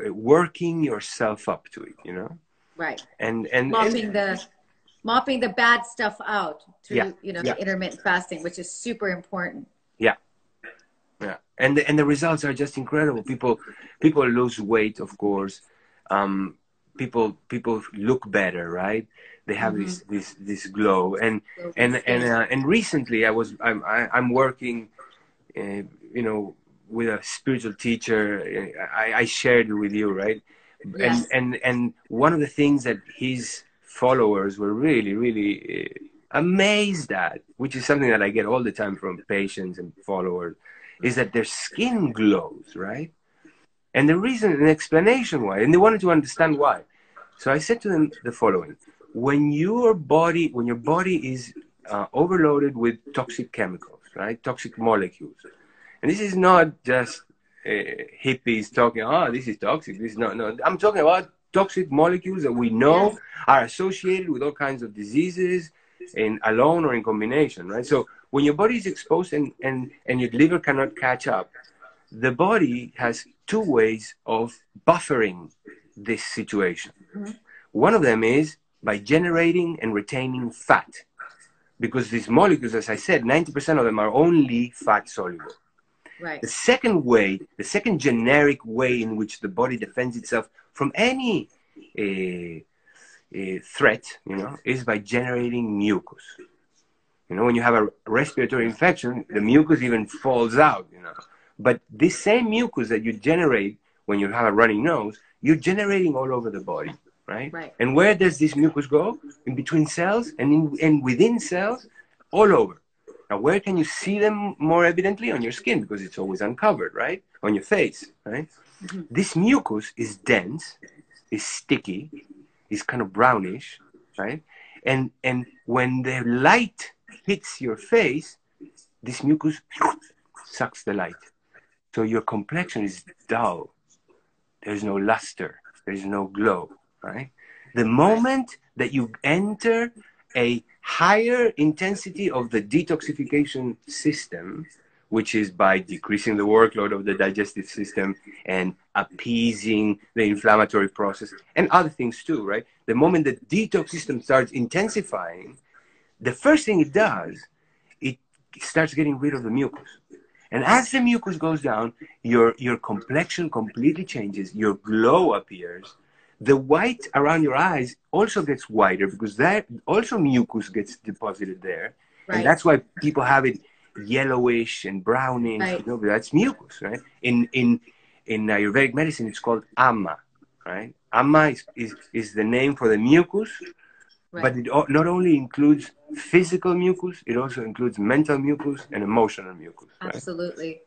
working yourself up to it, you know? Right. And, and mopping and, the, mopping the bad stuff out through, yeah, you know, yeah. the intermittent fasting, which is super important. Yeah. Yeah. And the, and the results are just incredible. People, people lose weight, of course. Um, people, people look better, right? They have mm-hmm. this, this, this glow. And, and, and, uh, and recently I was, I'm, I, am i am working, uh, you know, with a spiritual teacher. I, I shared with you, right? Yes. And, and and one of the things that his followers were really really uh, amazed at, which is something that I get all the time from patients and followers, is that their skin glows, right? And the reason, an explanation why, and they wanted to understand why. So I said to them the following: When your body, when your body is uh, overloaded with toxic chemicals, right, toxic molecules, And this is not just uh, hippies talking, oh, this is toxic. This is not, no. I'm talking about toxic molecules that we know yes. are associated with all kinds of diseases in alone or in combination, right? So when your body is exposed and, and, and your liver cannot catch up, the body has two ways of buffering this situation. Mm-hmm. One of them is by generating and retaining fat. Because these molecules, as I said, 90% of them are only fat soluble. Right. The second way, the second generic way in which the body defends itself from any uh, uh, threat, you know, is by generating mucus. You know, when you have a respiratory infection, the mucus even falls out, you know. But this same mucus that you generate when you have a runny nose, you're generating all over the body, right? Right. And where does this mucus go? In between cells and in and within cells, all over. Now, where can you see them more evidently? On your skin, because it's always uncovered, right? On your face, right? Mm-hmm. This mucus is dense, is sticky, is kind of brownish, right? And and when the light hits your face, this mucus sucks the light. So your complexion is dull. There's no luster. There's no glow, right? The moment that you enter a higher intensity of the detoxification system, which is by decreasing the workload of the digestive system and appeasing the inflammatory process and other things too, right? The moment the detox system starts intensifying, the first thing it does, it starts getting rid of the mucus. And as the mucus goes down, your, your complexion completely changes, your glow appears, the white around your eyes also gets whiter because that also mucus gets deposited there. Right. And that's why people have it yellowish and brownish. Right. You know, that's mucus, right? In in in Ayurvedic medicine, it's called ama, right? Ama is, is, is the name for the mucus, right. but it not only includes physical mucus, it also includes mental mucus and emotional mucus. Right? Absolutely.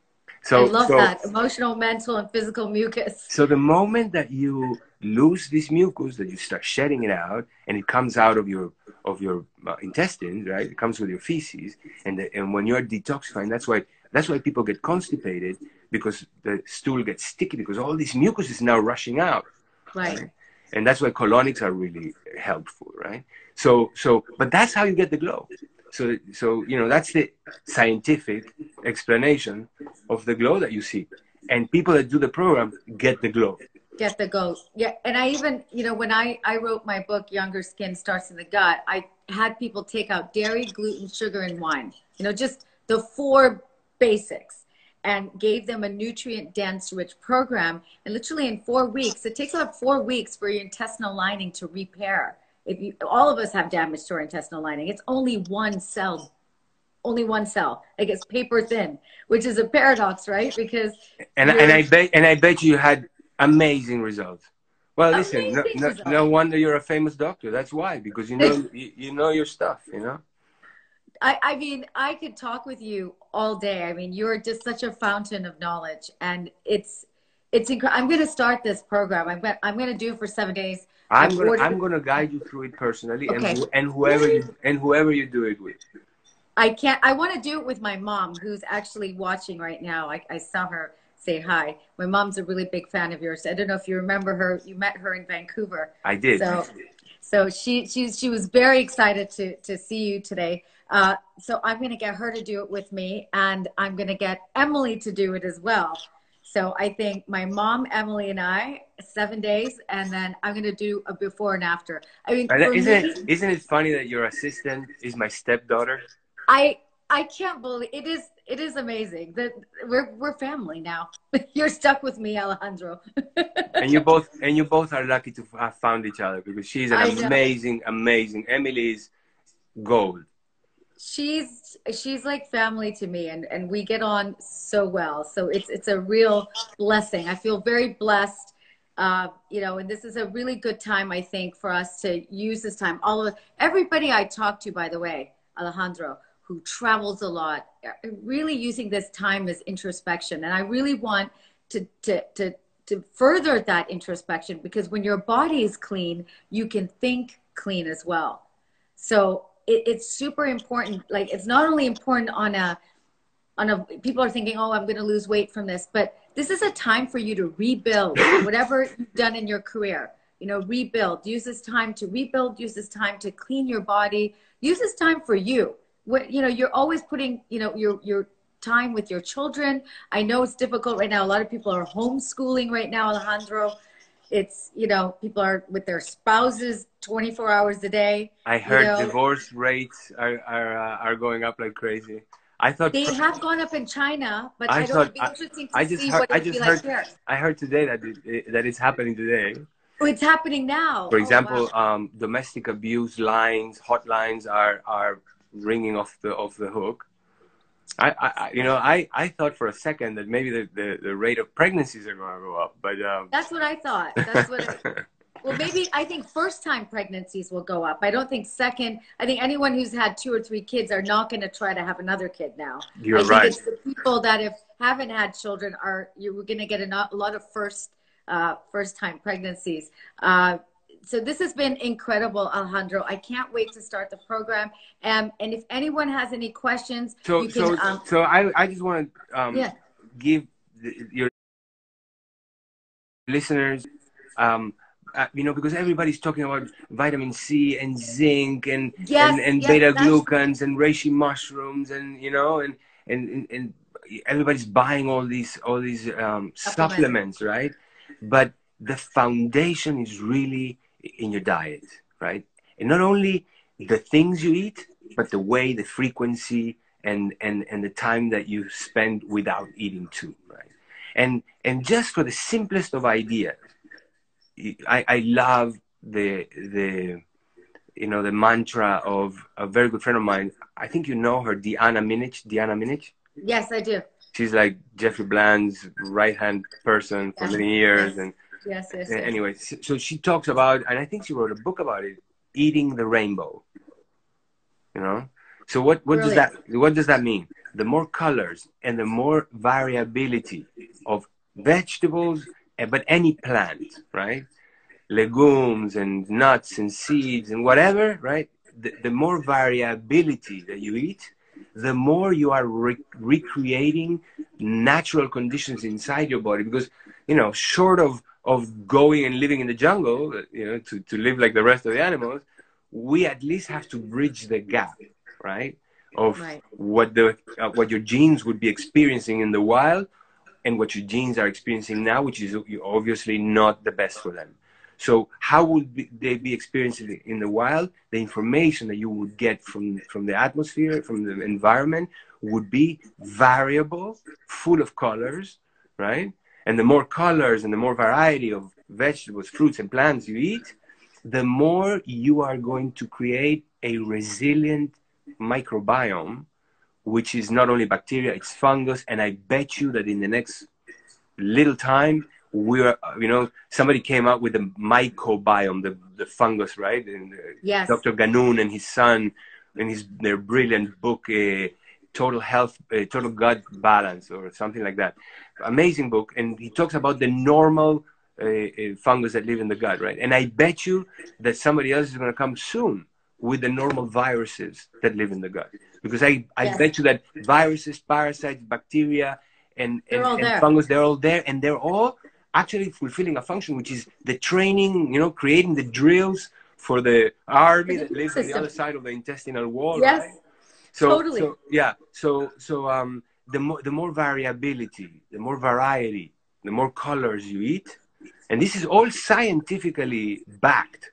So, I love so, that emotional, mental, and physical mucus. So the moment that you lose this mucus, that you start shedding it out, and it comes out of your of your uh, intestines, right? It comes with your feces, and the, and when you're detoxifying, that's why that's why people get constipated because the stool gets sticky because all this mucus is now rushing out. Right. right. And that's why colonics are really helpful, right? So so, but that's how you get the glow. So, so you know that's the scientific explanation of the glow that you see, and people that do the program get the glow. Get the glow, yeah. And I even, you know, when I I wrote my book, Younger Skin Starts in the Gut, I had people take out dairy, gluten, sugar, and wine. You know, just the four basics and gave them a nutrient dense rich program. And literally in four weeks it takes about four weeks for your intestinal lining to repair. If you all of us have damage to our intestinal lining. It's only one cell only one cell. Like it's paper thin which is a paradox right? Because and, and i bet and i bet you had amazing results. Well listen no, no, no, wonder you're a famous doctor. That's why because you know <laughs> you, you know your stuff you know? I, I mean, I could talk with you all day. I mean, you're just such a fountain of knowledge, and it's it's incredible. I'm going to start this program. I'm going I'm going to do it for seven days. I'm gonna I'm gonna guide you through it personally, okay. and and whoever you and whoever you do it with. I can't. I want to do it with my mom, who's actually watching right now. I, I saw her say hi. My mom's a really big fan of yours. I don't know if you remember her. You met her in Vancouver. I did. So, so she she she was very excited to to see you today. Uh, so I'm going to get her to do it with me, and I'm going to get Emily to do it as well. So I think my mom, Emily, and I, seven days, and then I'm gonna do a before and after. I mean, isn't me, it isn't it funny that your assistant is my stepdaughter? I I can't believe it is. It is amazing that we're we're family now. <laughs> You're stuck with me, Alejandro. <laughs> and you both and you both are lucky to have found each other because she's an amazing, amazing. Emily's gold she's she's like family to me and and we get on so well. So it's it's a real blessing. I feel very blessed uh, you know and this is a really good time i think for us to use this time. All of everybody i talk to by the way alejandro who travels a lot really using this time as introspection. And i really want to to to to further that introspection because when your body is clean you can think clean as well. So it, it's super important. Like it's not only important on a on a people are thinking, oh, I'm going to lose weight from this, but this is a time for you to rebuild <laughs> whatever you've done in your career. You know, rebuild. Use this time to rebuild. Use this time to clean your body. Use this time for you. What you know, you're always putting, you know, your your time with your children. I know it's difficult right now. A lot of people are homeschooling right now, Alejandro. It's, you know, people are with their spouses 24 hours a day. I heard you know. divorce rates are are, uh, are going up like crazy. I thought they have gone up in China, but I I, don't it'd be interesting to I just see heard- what I just like heard- here. I heard today that it, that it's happening today. Oh, it's happening now. For Oh, example, wow. um, domestic abuse lines, hotlines are are ringing off the off the hook. I, I you know I, I thought for a second that maybe the, the, the rate of pregnancies are going to go up, but um, that's what I thought. That's what. I, <laughs> well, maybe I think first time pregnancies will go up. I don't think second. I think anyone who's had two or three kids are not going to try to have another kid now. you're I think right. it's the people that have haven't had children are you're going to get a, a lot of first uh, first time pregnancies. Uh, so this has been incredible, Alejandro. I can't wait to start the program. Um, and if anyone has any questions, So you can. so um, so I I just want to um, yeah, give the, your listeners um uh, you know because everybody's talking about vitamin C and zinc and Yes, and, and yes, beta glucans and reishi mushrooms and you know and and and, and everybody's buying all these all these um, supplements right but the foundation is really in your diet right and not only the things you eat but the way the frequency and and and the time that you spend without eating too right and and just for the simplest of ideas i i love the the you know the mantra of a very good friend of mine i think you know her Deanna Minich Deanna Minich yes, I do. she's like jeffrey bland's right hand person for Yeah. many years Yes. and Yes, yes, yes. anyway, so she talks about, and I think she wrote a book about it, eating the rainbow. You know, so what what does that what does that mean? The more colors and the more variability of vegetables, eh, but any plant, right? Legumes and nuts and seeds and whatever, right? The, the more variability that you eat, the more you are re- recreating natural conditions inside your body because you know short of of going and living in the jungle you know to, to live like the rest of the animals we at least have to bridge the gap right? Of Right. what the uh, what your genes would be experiencing in the wild and what your genes are experiencing now which is obviously not the best for them. So how would be, they be experiencing it in the wild? The information that you would get from from the atmosphere from the environment would be variable full of colors right and the more colors and the more variety of vegetables fruits and plants you eat the more you are going to create a resilient microbiome which is not only bacteria it's fungus and i bet you that in the next little time we're you know somebody came out with the microbiome, the, the fungus right and uh, Yes. dr Ghannoum and his son in his their brilliant book uh, total health uh, total gut balance or something like that. Amazing book. And he talks about the normal uh, uh, fungus that live in the gut right? And i bet you that somebody else is going to come soon with the normal viruses that live in the gut. Because i i Yes. bet you that viruses parasites bacteria and, and, and fungus they're all there. And they're all actually fulfilling a function which is the training you know creating the drills for the army that lives on the other side of the intestinal wall Yes. right? So, Totally. so yeah so so um the more the more variability the more variety the more colors you eat and this is all scientifically backed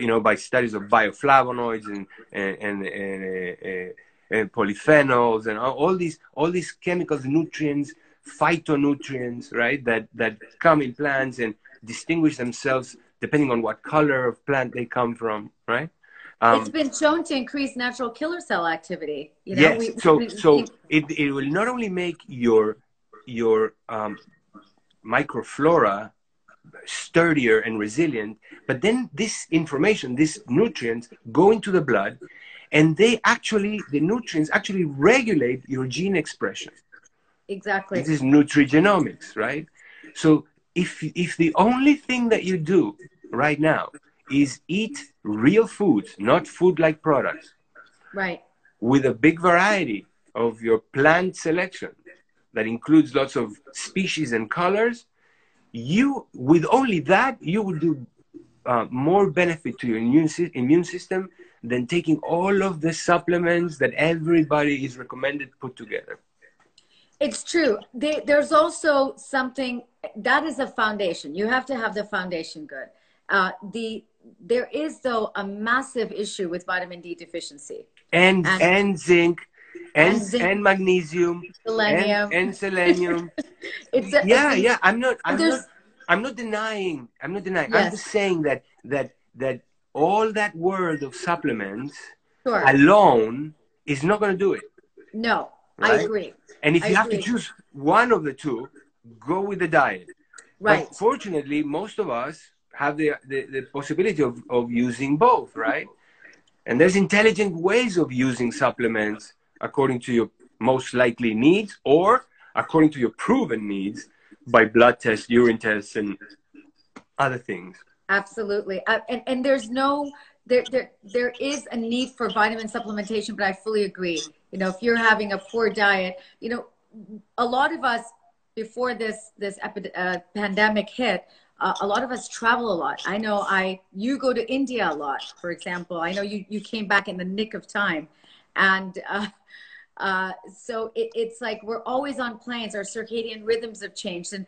you know by studies of bioflavonoids and and and, and, uh, uh, and polyphenols and all, all these all these chemicals nutrients phytonutrients right that that come in plants and distinguish themselves depending on what color of plant they come from right um, it's been shown to increase natural killer cell activity. You know, yes. we- so we- so it, it will not only make your your um, microflora sturdier and resilient, but then this information, these nutrients, go into the blood, and they actually the nutrients actually regulate your gene expression. exactly. This is nutrigenomics, right? So if if the only thing that you do right now is eat real foods, not food like products, Right. with a big variety of your plant selection that includes lots of species and colors, you with only that you will do uh, more benefit to your immune, immune system than taking all of the supplements that everybody is recommended put together. It's true. there's also something that is a foundation. You have to have the foundation good. Uh, the there is though a massive issue with vitamin D deficiency and and, and zinc and and, zinc, and magnesium selenium and, and selenium. <laughs> it's a, yeah, yeah. I'm not. I'm not. I'm not denying. I'm not denying. Yes. I'm just saying that that that all that world of supplements sure. alone is not going to do it. No, right? I agree. And if I you agree. have to choose one of the two, go with the diet. Right. But fortunately, most of us have the, the, the possibility of, of using both, right? And there's intelligent ways of using supplements according to your most likely needs or according to your proven needs by blood tests, urine tests, and other things. Absolutely. Uh, and, and there's no, there, there, there is a need for vitamin supplementation, but I fully agree. You know, if you're having a poor diet, you know, a lot of us before this, this epi- uh, pandemic hit, uh, a lot of us travel a lot. I know I, you go to India a lot, for example. I know you, you came back in the nick of time. And uh, <laughs> uh, so it, it's like we're always on planes. Our circadian rhythms have changed, and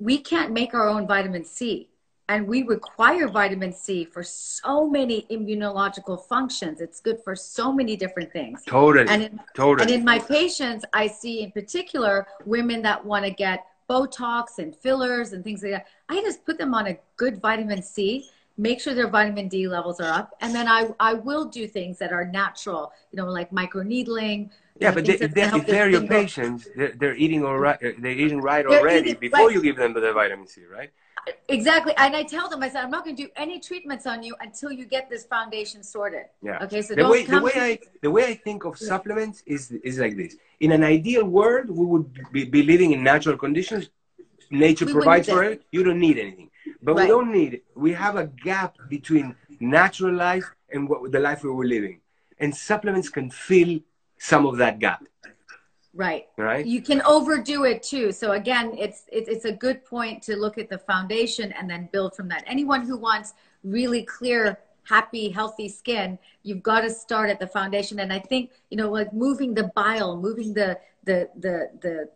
we can't make our own vitamin C. And we require vitamin C for so many immunological functions. It's good for so many different things. Totally. And in, totally. And in my patients, I see in particular women that want to get Botox and fillers and things like that. I just put them on a good vitamin C make sure their vitamin D levels are up. And then I, I will do things that are natural, you know, like microneedling, yeah, but they, if, they, if they're your patients, they're, they're, eating all right. Uh, they're eating right they're already eating, before right. you give them the vitamin C, right? Exactly, and I tell them, I said, I'm not going to do any treatments on you until you get this foundation sorted. Yeah. Okay, so the way the way I the way I think of supplements is is like this. In an ideal world, we would be, be living in natural conditions. Nature we provides for it. You don't need anything, but right. we don't need it. We have a gap between natural life and what the life we were living, and supplements can fill some of that gap. Right. Right. You can overdo it too. So again, it's, it's it's a good point to look at the foundation and then build from that. Anyone who wants really clear, happy, healthy skin, you've got to start at the foundation. And I think you know, like moving the bile, moving the the the the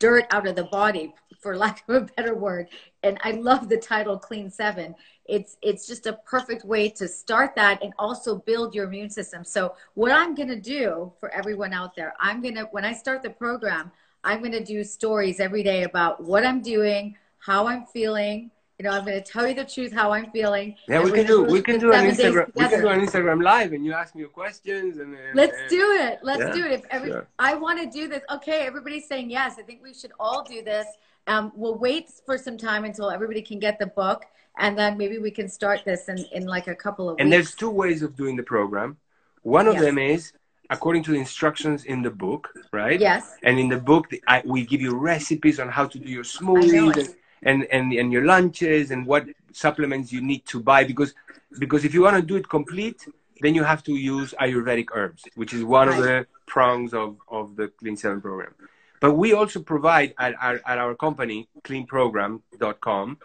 dirt out of the body, for lack of a better word. And I love the title Clean Seven it's it's just a perfect way to start that and also build your immune system so what i'm going to do for everyone out there i'm going to when i start the program i'm going to do stories every day about what i'm doing how i'm feeling you know i'm going to tell you the truth how i'm feeling. Yeah we can do we can do an instagram. We can do an instagram live and you ask me your questions and, and let's and, do it. Let's yeah, do it. If every sure. i want to do this. Okay everybody's saying yes. I think we should all do this. Um, we'll wait for some time until everybody can get the book and then maybe we can start this in, in like a couple of and weeks. there's two ways of doing the program. One of yes. them is according to the instructions in the book right? Yes. And in the book I, we give you recipes on how to do your smoothies and, and, and and your lunches and what supplements you need to buy because because if you want to do it complete then you have to use ayurvedic herbs which is one right. of the prongs of of the clean seven program but we also provide at our, at our company cleanprogram.com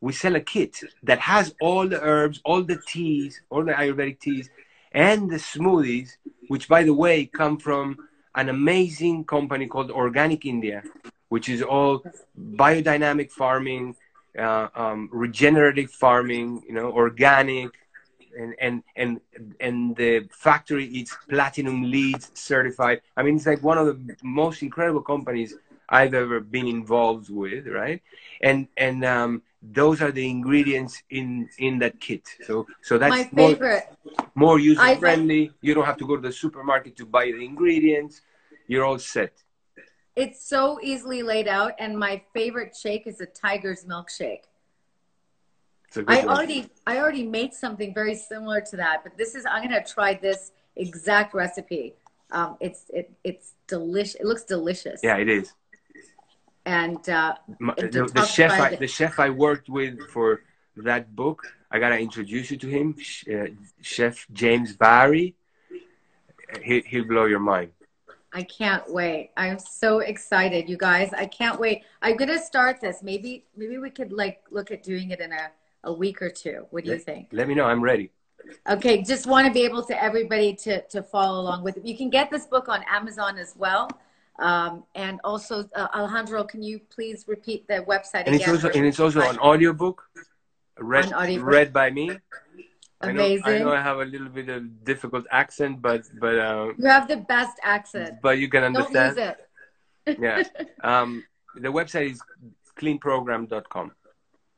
we sell a kit that has all the herbs, all the teas, all the Ayurvedic teas, and the smoothies, which, by the way, come from an amazing company called Organic India, which is all biodynamic farming, uh, um, regenerative farming, you know, organic, and and and and the factory is platinum LEED certified. I mean, it's like one of the most incredible companies I've ever been involved with, right? And and um, those are the ingredients in in that kit. So so that's my favorite. more, more user friendly you don't have to go to the supermarket to buy the ingredients. You're all set it's so easily laid out and my favorite shake is a tiger's milkshake I already I already made something very similar to that, but this is I'm gonna try this exact recipe. Um, it's it it's delicious. It looks delicious. Yeah, it is and uh, the, the chef I, the chef I worked with for that book. I gotta introduce you to him, uh, Chef James Barry. He he'll blow your mind. I can't wait. I'm so excited, you guys. I can't wait. I'm gonna start this. Maybe maybe we could like look at doing it in a, a week or two. What do let, you think? Let me know. I'm ready. Okay, just want to be able to everybody to to follow along with it. You can get this book on Amazon as well. Um, and also, uh, Alejandro, can you please repeat the website and again? It's also, and it's also an audiobook read, An audiobook. read by me. Amazing. I know, I know I have a little bit of difficult accent, but but uh, You have the best accent. but you can Don't understand. lose it. <laughs> yeah. Um, the website is cleanprogram.com.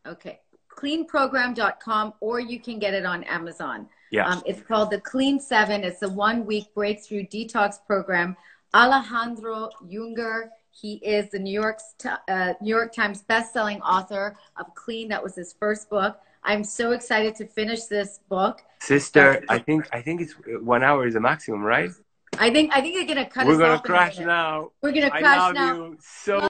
Okay. Cleanprogram.com, or you can get it on Amazon. Yeah. Um, it's called the Clean Seven. It's a one week breakthrough detox program. Alejandro Junger, he is the New York, uh, New York Times best-selling author of Clean. That was his first book. I'm so excited to finish this book. Sister, I think I think it's one hour is the maximum, right? I think I think they're gonna cut We're us gonna off crash now. We're gonna I crash love now. you so